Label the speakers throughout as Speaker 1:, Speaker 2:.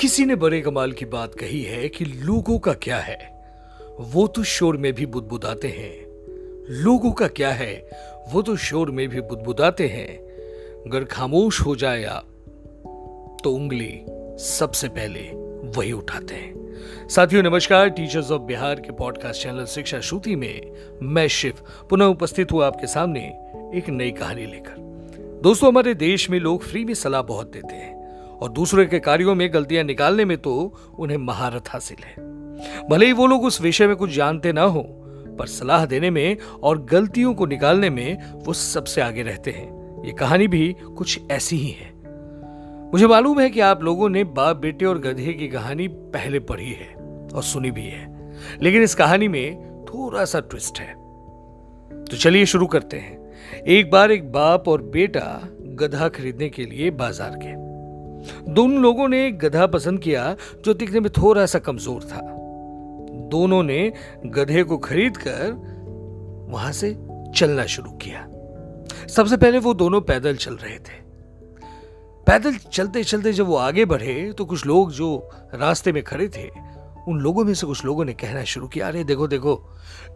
Speaker 1: किसी ने बड़े कमाल की बात कही है कि लोगों का क्या है? वो तो शोर में भी बुदबुदाते हैं। लोगों का क्या है? वो तो शोर में भी बुदबुदाते हैं। अगर खामोश हो जाए आप तो उंगली सबसे पहले वही उठाते हैं। साथियों, नमस्कार। टीचर्स ऑफ़ बिहार के पॉडकास्ट चैनल शिक्षा श्रुति में मैं शिव, पुनः उपस्थित हुआ आपके सामने एक नई कहानी लेकर। दोस्तों, हमारे देश में लोग फ्री में सलाह बहुत देते हैं। और दूसरे के कार्यों में गलतियाँ निकालने में तो उन्हें महारत हासिल है। भले ही वो लोग उस विषय में कुछ जानते ना हो, पर सलाह देने में और गलतियों को निकालने में वो सबसे आगे रहते हैं। ये कहानी भी कुछ ऐसी ही है। मुझे मालूम है कि आप लोगों ने बाप, बेटे और गधे की कहानी पहले पढ़ी है और सुनी भी है, लेकिन इस कहानी में थोड़ा सा ट्विस्ट है। तो चलिए शुरू करते हैं। एक बार एक बाप और बेटा गधा खरीदने के लिए बाज़ार गए। दोनों लोगों ने एक गधा पसंद किया जो दिखने में थोड़ा सा कमज़ोर था। दोनों ने गधे को खरीदकर वहाँ से चलना शुरू किया। सबसे पहले वो दोनों पैदल चल रहे थे। पैदल चलते चलते जब वो आगे बढ़े तो कुछ लोग जो रास्ते में खड़े थे, उन लोगों में से कुछ लोगों ने कहना शुरू किया, अरे, देखो देखो,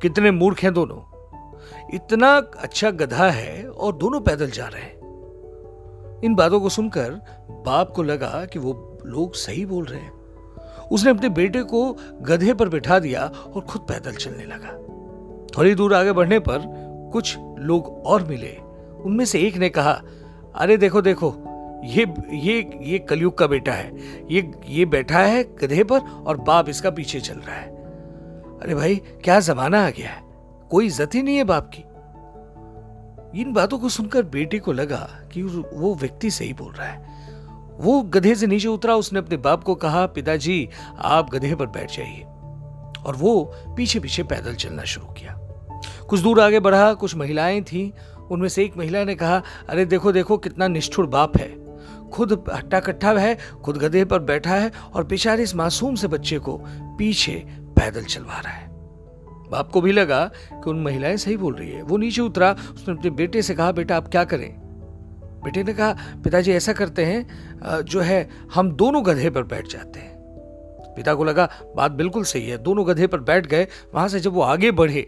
Speaker 1: कितने मूर्ख हैं दोनों। इतना अच्छा गधा है और दोनों पैदल जा रहे हैं। इन बातों को सुनकर बाप को लगा कि वो लोग सही बोल रहे हैं। उसने अपने बेटे को गधे पर बिठा दिया और खुद पैदल चलने लगा। थोड़ी दूर आगे बढ़ने पर कुछ लोग और मिले। उनमें से एक ने कहा, अरे देखो देखो, ये ये ये कलयुग का बेटा है। ये ये बैठा है गधे पर और बाप इसका पीछे चल रहा है। अरे भाई, क्या जमाना आ गया है? कोई इज़्ज़त ही नहीं है बाप की। इन बातों को सुनकर बेटे को लगा कि वो व्यक्ति सही बोल रहा है। वो गधे से नीचे उतरा, उसने अपने बाप को कहा, पिताजी, आप गधे पर बैठ जाइए। और वो पीछे पीछे पैदल चलना शुरू किया। कुछ दूर आगे बढ़ा, कुछ महिलाएँ थीं। उनमें से एक महिला ने कहा, अरे देखो देखो, कितना निष्ठुर बाप है। खुद हट्टा कट्ठा है, खुद गधे पर बैठा है और बेचारे इस मासूम से बच्चे को पीछे पैदल चलवा रहा है। बाप को भी लगा कि उन महिलाएँ सही बोल रही है। वो नीचे उतरा, उसने अपने बेटे से कहा, बेटा, आप क्या करें? बेटे ने कहा, पिताजी, ऐसा करते हैं जो है, हम दोनों गधे पर बैठ जाते हैं। पिता को लगा, बात बिल्कुल सही है, दोनों गधे पर बैठ गए, वहाँ से जब वो आगे बढ़े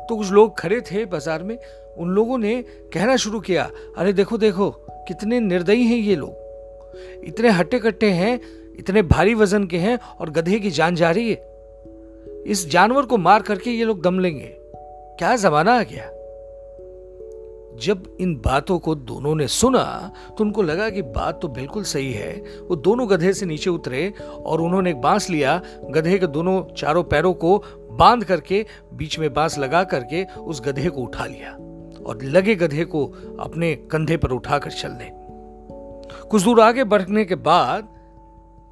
Speaker 1: तो कुछ लोग खड़े थे बाज़ार में, उन लोगों ने कहना शुरू किया, अरे देखो देखो, कितने निर्दयी हैं ये लोग। इतने हट्टे कट्टे हैं, इतने भारी वज़न के हैं और गधे की जान जा रही है। इस जानवर को मार करके ये लोग दम लेंगे। क्या जमाना आ गया? जब इन बातों को दोनों ने सुना तो उनको लगा कि बात तो बिल्कुल सही है। वो दोनों गधे से नीचे उतरे और उन्होंने एक बाँस लिया। गधे के दोनों चारों पैरों को बाँध करके, बीच में बाँस लगा करके उस गधे को उठा लिया और लगे गधे को अपने कंधे पर उठाकर चलने। कुछ दूर आगे बढ़ने के बाद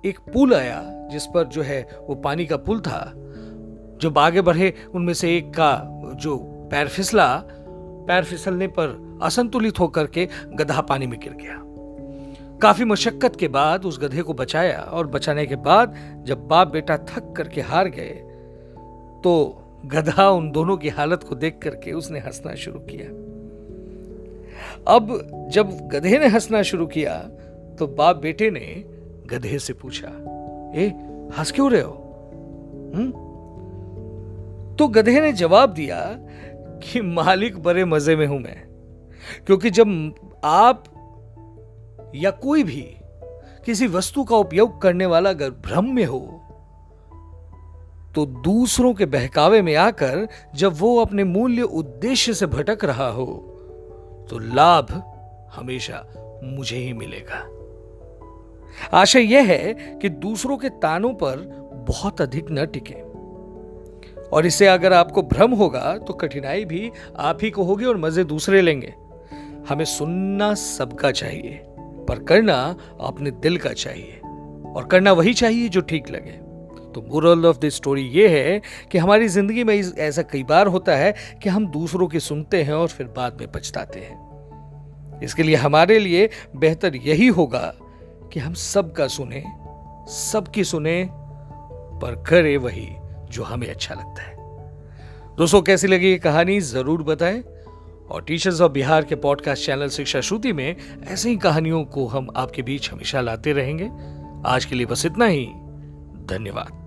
Speaker 1: एक पुल आया, जिस पर जो है वो पानी का पुल था। जब आगे बढ़े, उनमें से एक का जो पैर फिसला, पैर फिसलने पर असंतुलित होकर के गधा पानी में गिर गया। काफ़ी मशक्कत के बाद उस गधे को बचाया और बचाने के बाद जब बाप बेटा थक करके हार गए तो गधा उन दोनों की हालत को देख करके उसने हंसना शुरू किया। अब जब गधे ने हंसना शुरू किया तो बाप बेटे ने गधे से पूछा, ए, हंस क्यों रहे हो? हम्म? तो गधे ने जवाब दिया कि मालिक बड़े मज़े में हूँ मैं, क्योंकि जब आप या कोई भी किसी वस्तु का उपयोग करने वाला अगर भ्रम में हो तो दूसरों के बहकावे में आकर जब वो अपने मूल्य उद्देश्य से भटक रहा हो तो लाभ हमेशा मुझे ही मिलेगा। आशा यह है कि दूसरों के तानों पर बहुत अधिक न टिके। और इससे अगर आपको भ्रम होगा तो कठिनाई भी आप ही को होगी और मज़े दूसरे लेंगे। हमें सुनना सबका चाहिए, पर करना अपने दिल का चाहिए, और करना वही चाहिए जो ठीक लगे। तो मोरल ऑफ़ द स्टोरी ये है कि हमारी ज़िंदगी में ऐसा कई बार होता है कि हम दूसरों की सुनते हैं और फिर बाद में पछताते हैं। इसके लिए हमारे लिए बेहतर यही होगा कि हम सबका सुने, सबकी सुने, पर करे वही। जो हमें अच्छा लगता है। दोस्तों, कैसी लगी ये कहानी? ज़रूर बताएँ। और टीचर्स ऑफ़ बिहार के पॉडकास्ट चैनल शिक्षा श्रुति में ऐसी ही कहानियों को हम आपके बीच हमेशा लाते रहेंगे। आज के लिए बस इतना ही। धन्यवाद।